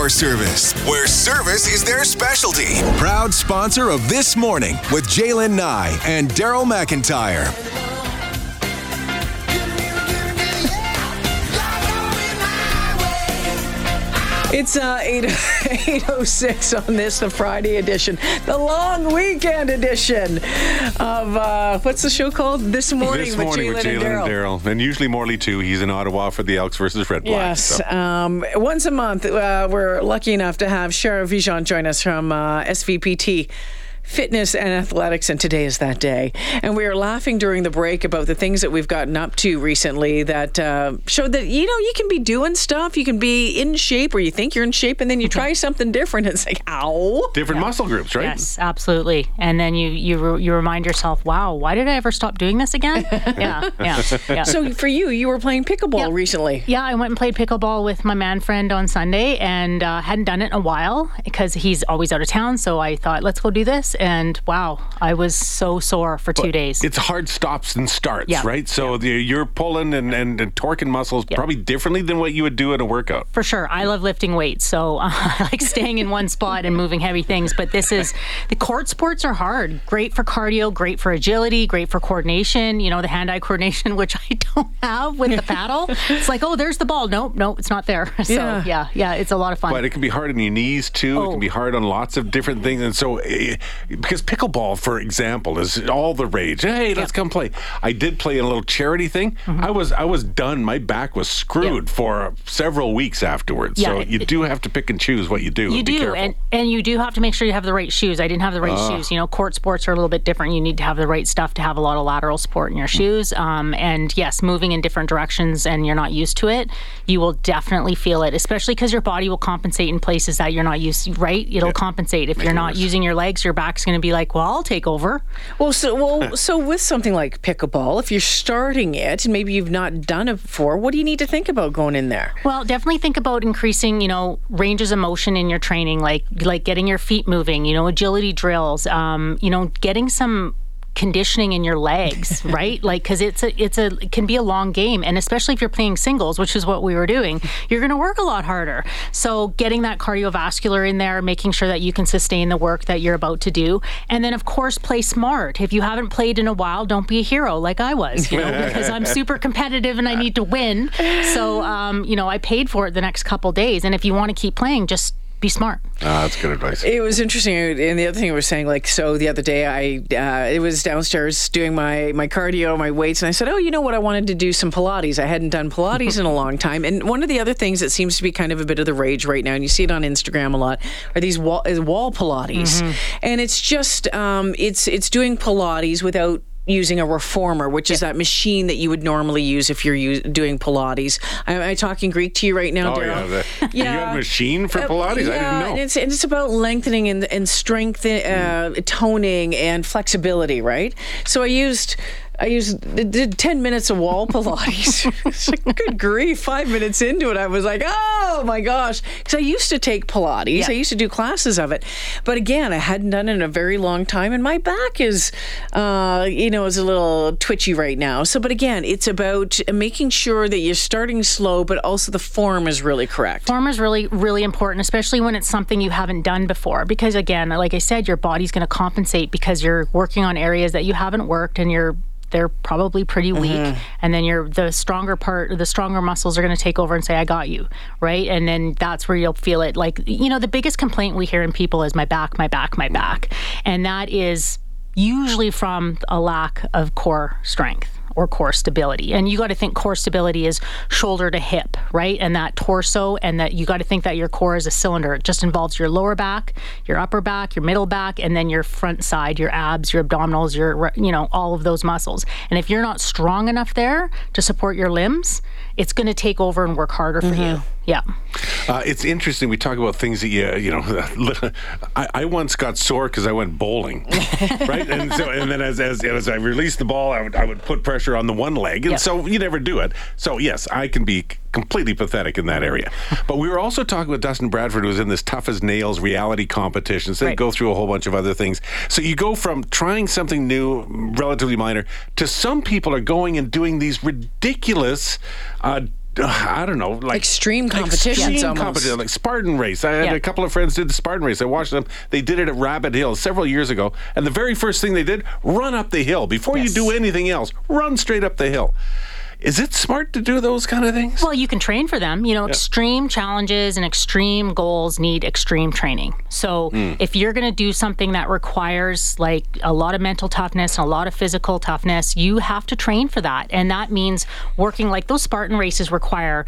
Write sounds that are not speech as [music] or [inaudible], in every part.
Door Service, where service is their specialty. Proud sponsor of This Morning with Jalen Nye and Daryl McIntyre. It's uh, 8, [laughs] 806 on this, the Friday edition, the long weekend edition of uh, what's the show called? This Morning This morning with and Jalen and Daryl. Daryl. And usually Morley too. He's in Ottawa for the Elks versus Red Blacks. Yes. so. Um, once a month, uh, we're lucky enough to have Shara Vigeant join us from uh, SVPT. Fitness and athletics, and today is that day. And we were laughing during the break about the things that we've gotten up to recently that uh, showed that, you know, you can be doing stuff, you can be in shape, or you think you're in shape, and then you try [laughs] something different. It's like, ow. Different muscle groups, right? Yes, absolutely. And then you you re- you remind yourself, wow, why did I ever stop doing this again? [laughs] yeah, yeah, yeah. So for you, you were playing pickleball Yep. recently. yeah, I went and played pickleball with my man friend on Sunday and uh, hadn't done it in a while because he's always out of town. So I thought, let's go do this. And wow, I was so sore for two days. It's hard stops and starts, Yeah. right? So the, you're pulling and, and, and torquing muscles probably differently than what you would do in a workout. For sure. I love lifting weights. So uh, [laughs] I like staying in one spot and moving heavy things. But this is the court sports are hard. Great for cardio, great for agility, great for coordination. You know, the hand eye coordination, [laughs] which I don't have with the paddle. It's like, oh, there's the ball. Nope, nope, it's not there. [laughs] So Yeah. yeah, yeah, it's a lot of fun. But it can be hard on your knees too. It Oh. can be hard on lots of different things. And so, eh, because pickleball, for example, is all the rage. Hey, let's come play. I did play in a little charity thing. Mm-hmm. I was I was done. My back was screwed for several weeks afterwards. Yeah, so it- you do have to pick and choose what you do. You do, and and you do have to make sure you have the right shoes. I didn't have the right shoes. You know, court sports are a little bit different. You need to have the right stuff to have a lot of lateral support in your shoes. Um, and yes, moving in different directions and you're not used to it, you will definitely feel it. Especially because your body will compensate in places that you're not used. to, Right? It'll compensate. If you're not using your legs, your going to be like, "Well, I'll take over." Well, so well, [laughs] so with something like pickleball, if you're starting it and maybe you've not done it before, what do you need to think about going in there? Well, definitely think about increasing, you know, ranges of motion in your training, like like getting your feet moving, you know, agility drills, um, you know, getting some conditioning in your legs, [laughs] right? Like cuz it's a it's a it can be a long game and especially if you're playing singles, which is what we were doing, you're going to work a lot harder. So, getting that cardiovascular in there, making sure that you can sustain the work that you're about to do, and then of course play smart. If you haven't played in a while, don't be a hero like I was, you know, because I'm [laughs] super competitive and I need to win. So, um, you know, I paid for it the next couple days and if you want to keep playing, just be smart. Ah, that's good advice. It was interesting, and the other thing I was saying, like, so the other day I uh, it was downstairs doing my my cardio, my weights, and I said, oh, you know what, I wanted to do some Pilates. I hadn't done Pilates in a long time, and one of the other things that seems to be kind of a bit of the rage right now, and you see it on Instagram a lot, are these wall is wall Pilates, and it's just um, it's it's doing Pilates without using a reformer, which is that machine that you would normally use if you're u- doing Pilates. Am I talking Greek to you right now, Oh Daryl? [laughs] yeah, the, you have a machine for Uh, Pilates. yeah, I and didn't know. it's, and it's about lengthening and, and strength, uh, toning and flexibility, right? So I used. I used did ten minutes of wall Pilates. [laughs] It's like, good grief! Five minutes into it, I was like, "Oh my gosh!" Because I used to take Pilates. I used to do classes of it, but again, I hadn't done it in a very long time, and my back is, uh, you know, is a little twitchy right now. So, but again, it's about making sure that you're starting slow, but also the form is really correct. Form is really, really important, especially when it's something you haven't done before. Because again, like I said, your body's going to compensate because you're working on areas that you haven't worked and you're they're probably pretty weak. Mm-hmm. And then you're the stronger part the stronger muscles are going to take over and say i got you right? And then that's where you'll feel it like you know the biggest complaint we hear in people is my back my back my back. And that is usually from a lack of core strength or core stability. And you got to think core stability is shoulder to hip, right? And that torso, and that you got to think that your core is a cylinder. It just involves your lower back, your upper back, your middle back, and then your front side, your abs, your abdominals, your, you know, all of those muscles. And if you're not strong enough there to support your limbs, it's going to take over and work harder for you. Mm-hmm. Yeah. Uh, it's interesting. We talk about things that you, you know. [laughs] I, I once got sore because I went bowling, [laughs] right? And so, and then as, as as I released the ball, I would I would put pressure on the one leg, and Yeah. so you never do it. So yes, I can be completely pathetic in that area. [laughs] But we were also talking with Dustin Bradford, who was in this tough as nails reality competition. So they go through a whole bunch of other things. So you go from trying something new, relatively minor, to some people are going and doing these ridiculous. Uh, [sighs] I don't know, like Extreme competitions extreme competition, like Spartan race. I had Yeah. a couple of friends did the Spartan race. I watched them. They did it at Rabbit Hill several years ago, and the very first thing they did, run up the hill before Yes. you do anything else. Run straight up the hill. Is it smart to do those kind of things? Well, you can train for them. You know, extreme challenges and extreme goals need extreme training. So, hmm. if you're going to do something that requires like a lot of mental toughness and a lot of physical toughness, you have to train for that. And that means working like those Spartan races require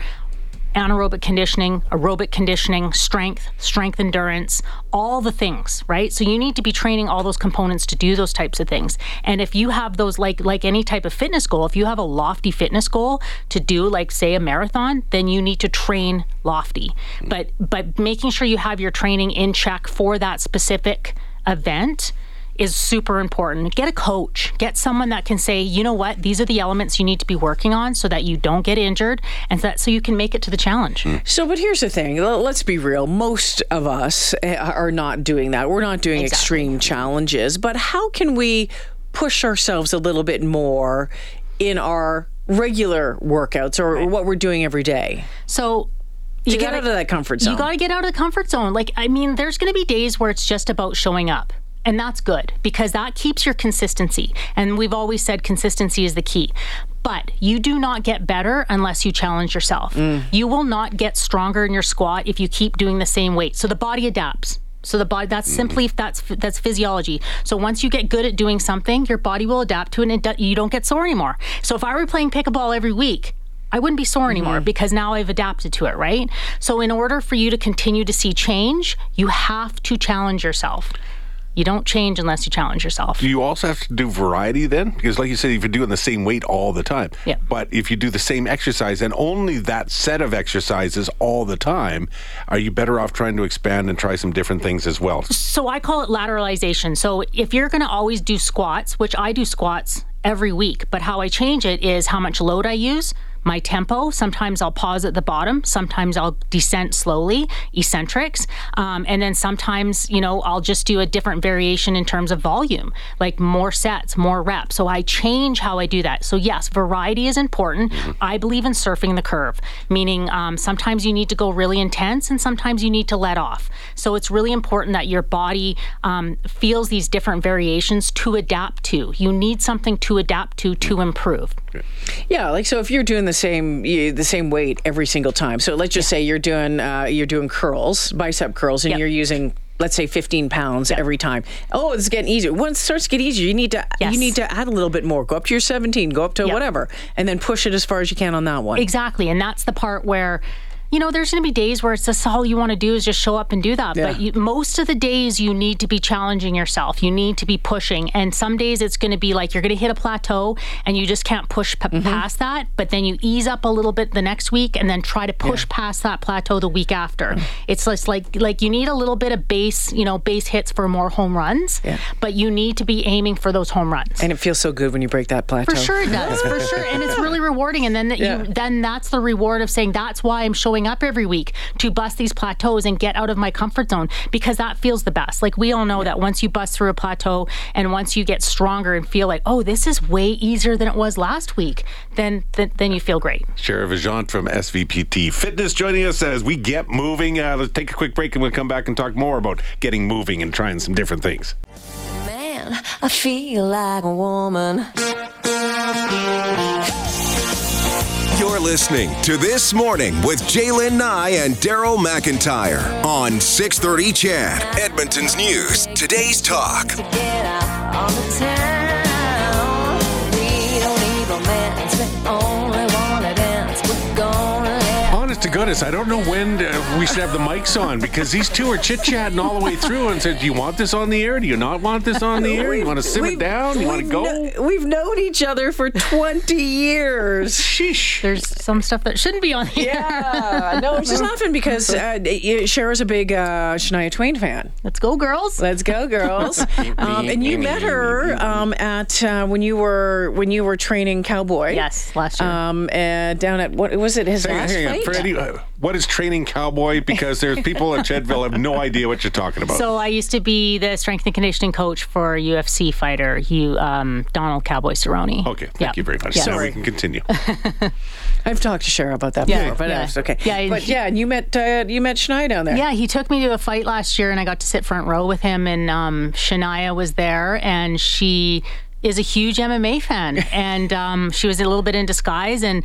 anaerobic conditioning, aerobic conditioning, strength, strength endurance, all the things, right? So you need to be training all those components to do those types of things. And if you have those like like any type of fitness goal, if you have a lofty fitness goal to do like say a marathon, then you need to train lofty. But but making sure you have your training in check for that specific event is super important. Get a coach. Get someone that can say, you know what, these are the elements you need to be working on so that you don't get injured and so that so you can make it to the challenge. So, but here's the thing. Let's be real. Most of us eh, are not doing that. We're not doing extreme challenges. But how can we push ourselves a little bit more in our regular workouts or what we're doing every day So to you get gotta- out of that comfort zone? You got to get out of the comfort zone. Like, I mean, there's going to be days where it's just about showing up. And that's good because that keeps your consistency. And we've always said consistency is the key. But you do not get better unless you challenge yourself. Mm. You will not get stronger in your squat if you keep doing the same weight. So the body adapts. So the body that's mm. simply that's that's physiology. So once you get good at doing something, your body will adapt to it and it do, you don't get sore anymore. So if I were playing pickleball every week, I wouldn't be sore anymore mm-hmm. because now I've adapted to it, right? So, in order for you to continue to see change, you have to challenge yourself. You don't change unless you challenge yourself. Do you also have to do variety then? Because, like you said, if you're doing the same weight all the time, Yeah. but if you do the same exercise and only that set of exercises all the time, are you better off trying to expand and try some different things as well? So, I call it lateralization. So, if you're going to always do squats, which I do squats every week, but how I change it is how much load I use. My tempo. Sometimes I'll pause at the bottom. Sometimes I'll descent slowly, eccentrics. Um, and then sometimes, you know, I'll just do a different variation in terms of volume, like more sets, more reps. So I change how I do that. So, yes, variety is important. I believe in surfing the curve, meaning um, sometimes you need to go really intense and sometimes you need to let off. So, it's really important that your body um, feels these different variations to adapt to. You need something to adapt to to improve. Yeah, like so if you're doing the same you, the same weight every single time. So let's just say you're doing uh, you're doing curls, bicep curls, and Yep. you're using let's say 15 pounds every time. Oh, it's getting easier. Once it starts to get easier, you need to Yes. you need to add a little bit more. Go up to your 17, go up to Yep. whatever, and then push it as far as you can on that one. Exactly. And that's the part where, you know, there's going to be days where it's just all you want to do is just show up and do that. But you, most of the days, you need to be challenging yourself. You need to be pushing. And some days it's going to be like you're going to hit a plateau and you just can't push p- Mm-hmm. past that. But then you ease up a little bit the next week and then try to push past that plateau the week after. It's just like like you need a little bit of base, you know, base hits for more home runs. Yeah. But you need to be aiming for those home runs. and it feels so good when you break that plateau. For sure it does. For sure, and it's really [laughs] rewarding. And then that Yeah. you then that's the reward of saying that's why I'm showing up every week to bust these plateaus and get out of my comfort zone because that feels the best. Like we all know that once you bust through a plateau and once you get stronger and feel like oh this is way easier than it was last week, then then, then you feel great. Shara Vigeant from SVPT Fitness joining us as we get moving. Uh, let's take a quick break and we'll come back and talk more about getting moving and trying some different things. Man, I feel like a woman. You're listening to This Morning with Jaylen Nye and Daryl McIntyre on 630 CHED, Edmonton's News, today's talk. To get out the town. We don't need romance, to goodness, I don't know when uh, we should have the mics on because these two are chit chatting all the way through and said, Do you want this on the air? Do you not want this on the air? You want to simmer We've- down? You want to we've go? kno- we've known each other for 20 years. Sheesh. There's some stuff that shouldn't be on here. Yeah, no, it's just laughing because uh, Cher's a big uh, Shania Twain fan. Let's go, girls. Let's go, girls! [laughs] um, and you met her um, at uh, when you were when you were training cowboy. Yes, last year. Um, uh, down at what was it? His Hang last hang on. fight. For uh, what is training cowboy? Because there's people at Chedville have no idea what you're talking about. So I used to be the strength and conditioning coach for UFC fighter, you um, Donald Cowboy Cerrone. okay, thank Yeah. you very much. Yeah. Now we can continue. [laughs] I've talked to Shara about that Yeah, before, but yeah. okay. Yeah, and but he- yeah, and you met uh, you met Shania down there. Yeah, he took me to a fight last year, and I got to sit front row with him. And um, Shania was there, and she is a huge MMA fan, [laughs] and um, she was a little bit in disguise. And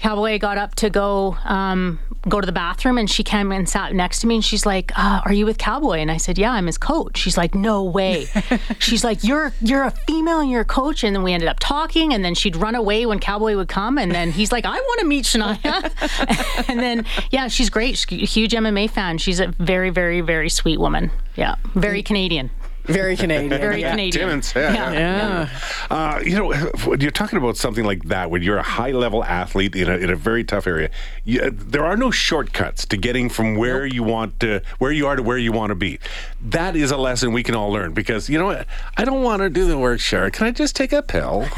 Cowboy got up to go um, go to the bathroom, and she came and sat next to me, and she's like, uh, "Are you with Cowboy?" And I said, "Yeah, I'm his coach." She's like, "No way." [laughs] she's like, "You're you're a female, and you're a coach." And then we ended up talking, and then she'd run away when Cowboy would come, and then he's like, "I want to meet Shania." [laughs] and then yeah, she's great. She's a huge MMA fan. She's a very very very sweet woman. Yeah, very Canadian. Very Canadian. [laughs] Very yeah. Canadian. Timmins, yeah, yeah. Yeah. Uh, you know, when you're talking about something like that, when you're a high level athlete in a, in a very tough area, you, there are no shortcuts to getting from where you want to, where you are to where you want to be. That is a lesson we can all learn because, you know what? I don't want to do the work, Sharon. Can I just take a pill? [laughs]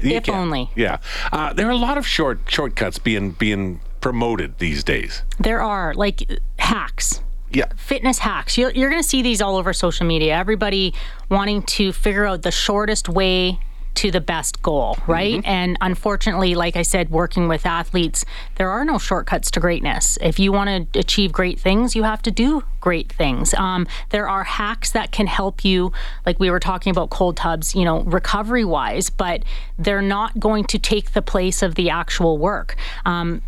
You If can. only. Yeah. Uh, there are a lot of short shortcuts being being promoted these days. There are like hacks. Yeah. fitness hacks. You're, you're going to see these all over social media. Everybody wanting to figure out the shortest way to the best goal, right? And unfortunately, like I said, working with athletes, there are no shortcuts to greatness. If you want to achieve great things, you have to do great things. Um, there are hacks that can help you, like we were talking about cold tubs, you know, recovery wise, but they're not going to take the place of the actual work. Um,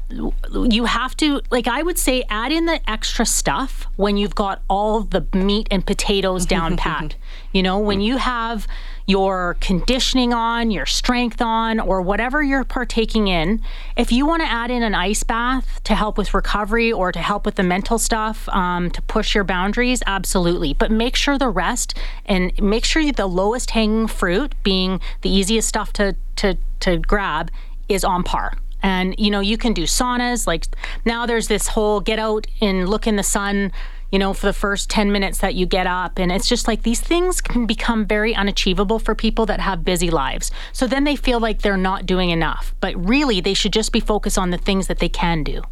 you have to, like I would say, add in the extra stuff when you've got all the meat and potatoes down [laughs] pat. You know, when you have your conditioning on, your strength on, or whatever you're partaking in, if you want to add in an ice bath to help with recovery or to help with the mental stuff, um, to push your boundaries, absolutely. But make sure the rest and make sure the lowest hanging fruit, being the easiest stuff to to to grab, is on par. And you know, you can do saunas. Like now, there's this whole get out and look in the sun. You know, for the first 10 minutes that you get up. And it's just like these things can become very unachievable for people that have busy lives. So then they feel like they're not doing enough. But really, they should just be focused on the things that they can do.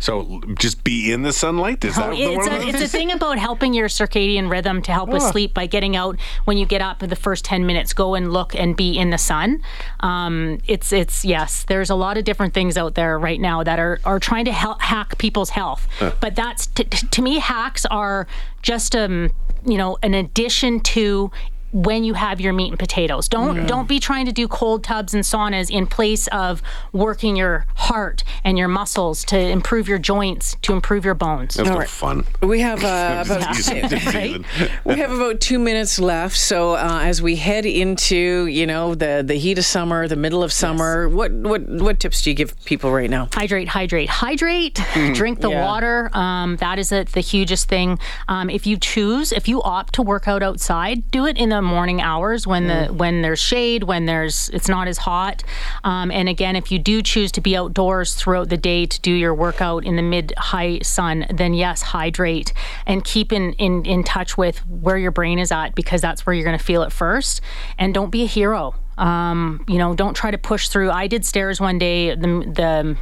So just be in the sunlight. Is that the It's a, it's a thing about helping your circadian rhythm to help with sleep by getting out when you get up for the first 10 minutes go and look and be in the sun. Um, it's it's yes there's a lot of different things out there right now that are are trying to help hack people's health. But that's t- t- to me hacks are just um you know an addition to when you have your meat and potatoes. Don't don't be trying to do cold tubs and saunas in place of working your heart and your muscles to improve your joints, to improve your bones. That's no right. fun. We have uh, [laughs] about [laughs] Right? we have about two minutes left. So uh, as we head into you know the the heat of summer, the middle of summer, what what what tips do you give people right now? Hydrate, hydrate, hydrate. Drink the Yeah. water. Um, that is a, the hugest thing. Um, if you choose, if you opt to work out outside, do it in the morning hours when the when there's shade, when there's it's not as hot. Um, and again, if you do choose to be outdoors throughout the day to do your workout in the mid high sun, then yes, hydrate and keep in, in in touch with where your brain is at because that's where you're going to feel it first. And don't be a hero. Um, you know, don't try to push through. I did stairs one day. The the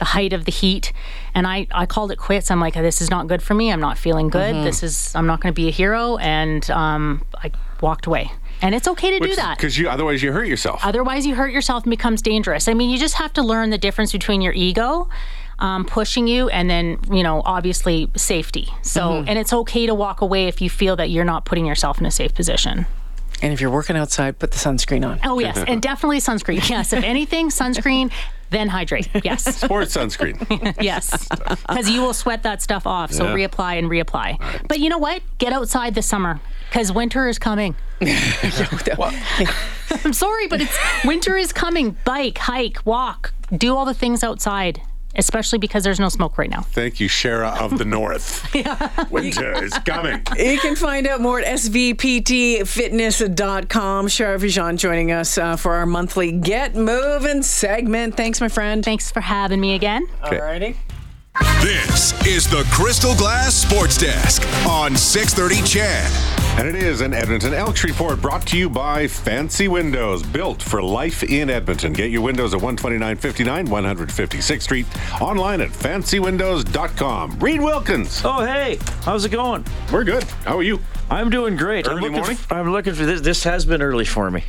the height of the heat. And I, I called it quits. I'm like this is not good for me. I'm not feeling good. This is i'm not going to be a hero. And um, i walked away. And it's okay to do that. Because you otherwise you hurt yourself. otherwise you hurt yourself and becomes dangerous. I mean you just have to learn the difference between your ego um, pushing you and then you know obviously safety. So and it's okay to walk away if you feel that you're not putting yourself in a safe position. And if you're working outside, put the sunscreen on. oh yes. And [laughs] definitely sunscreen. Yes. If anything [laughs] sunscreen then hydrate yes [laughs] Sports sunscreen. [laughs] Yes, because you will sweat that stuff off. So Yeah. reapply and reapply. But you know what? Get outside this summer because winter is coming. [laughs] I'm sorry, but it's winter is coming. Bike, hike, walk, do all the things outside. Especially because there's no smoke right now. Thank you, Shara of the North. [laughs] Winter is coming. You can find out more at svptfitness.com. Shara Vigeant joining us uh, for our monthly Get Moving segment. Thanks, my friend. Thanks for having me again. Alrighty. This is the Crystal Glass Sports Desk on 630 CHED. And it is an Edmonton Elks report brought to you by Fancy Windows, built for life in Edmonton. Get your windows at 12959 156th Street, online at fancywindows.com. Reid Wilkins, Oh, hey, how's it going? we're good. How are you? I'm doing great. I'm Early looking morning? f- I'm looking for this. This has been early for me.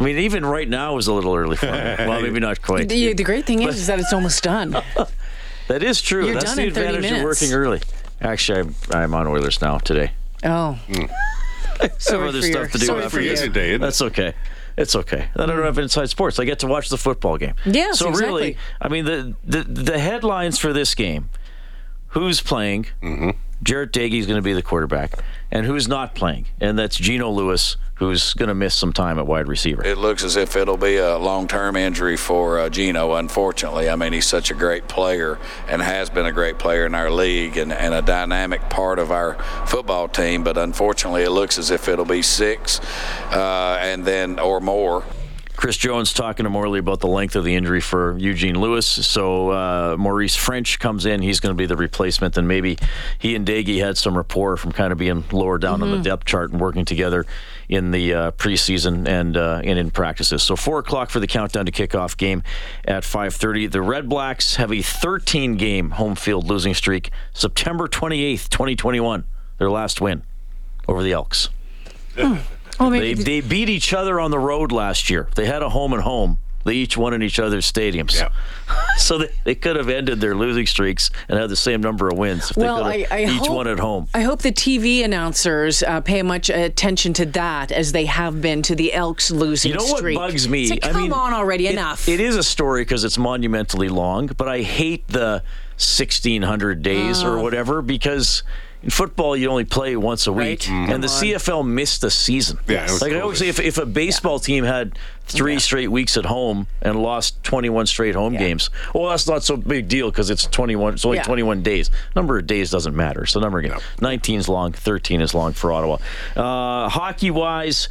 I mean, even right now is a little early for me. [laughs] Well, maybe not quite. The, the great thing is, is that it's almost done. [laughs] That is true. You're That's done the in 30 advantage of working early. Actually, I'm, I'm on Oilers now today. Oh. [laughs] I have other stuff your- to do sorry after for this. Today. That's okay. It's okay. Then I don't have inside sports. I get to watch the football game. Yes, So really. I mean, the the the headlines for this game: who's playing? Mm-hmm. Jarrett Dagey's going to be the quarterback, and who's not playing? And that's Geno Lewis, who's going to miss some time at wide receiver. It looks as if it'll be a long-term injury for uh, Gino. Unfortunately, I mean he's such a great player and has been a great player in our league and, and a dynamic part of our football team. But unfortunately, it looks as if it'll be six uh, and then or more. Chris Jones talking to Morley about the length of the injury for Eugene Lewis. So uh, Maurice French comes in. He's going to be the replacement. And maybe he and Daggy had some rapport from kind of being lower down on the depth chart and working together in the uh, preseason and uh, and in practices. So four o'clock for the countdown to kickoff game at 5:30. The Red Blacks have a 13 game home field losing streak. September 28th, 2021, their last win over the Elks. [laughs] Oh, They, maybe they beat each other on the road last year. They had a home and home. They each won in each other's stadiums. Yeah. [laughs] So they, they could have ended their losing streaks and had the same number of wins if Well, they could I, I each hope, won at home. I hope the TV announcers uh, pay much attention to that as they have been to the Elks losing You know what streak. bugs me? It's like, I come mean, on already, it- enough. It is a story because it's monumentally long, but I hate the 1600 days Oh. or whatever because in football you only play once a week, Right. and the CFL missed a season. Yeah, it like I always say, if, if a baseball team had three straight weeks at home and lost 21 straight home games, well, that's not so big deal because it's 21. It's only Yeah. 21 days. Number of days doesn't matter. So number again, 19 is long, 13 is long for Ottawa. Uh, hockey wise.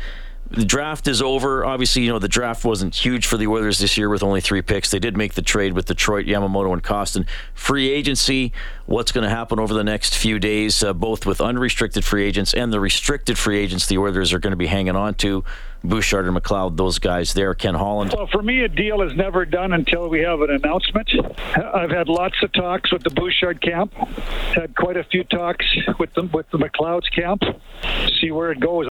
The draft is over. Obviously, you know, the draft wasn't huge for the Oilers this year with only three picks. They did make the trade with Detroit, Yamamoto, and Kostin. Free agency, what's going to happen over the next few days, uh, both with unrestricted free agents and the restricted free agents the Oilers are going to be hanging on to. Bouchard and McLeod, those guys there. Ken Holland. Well, for me, a deal is never done until we have an announcement. I've had lots of talks with the Bouchard camp, had quite a few talks with the with the McLeod's camp. See where it goes.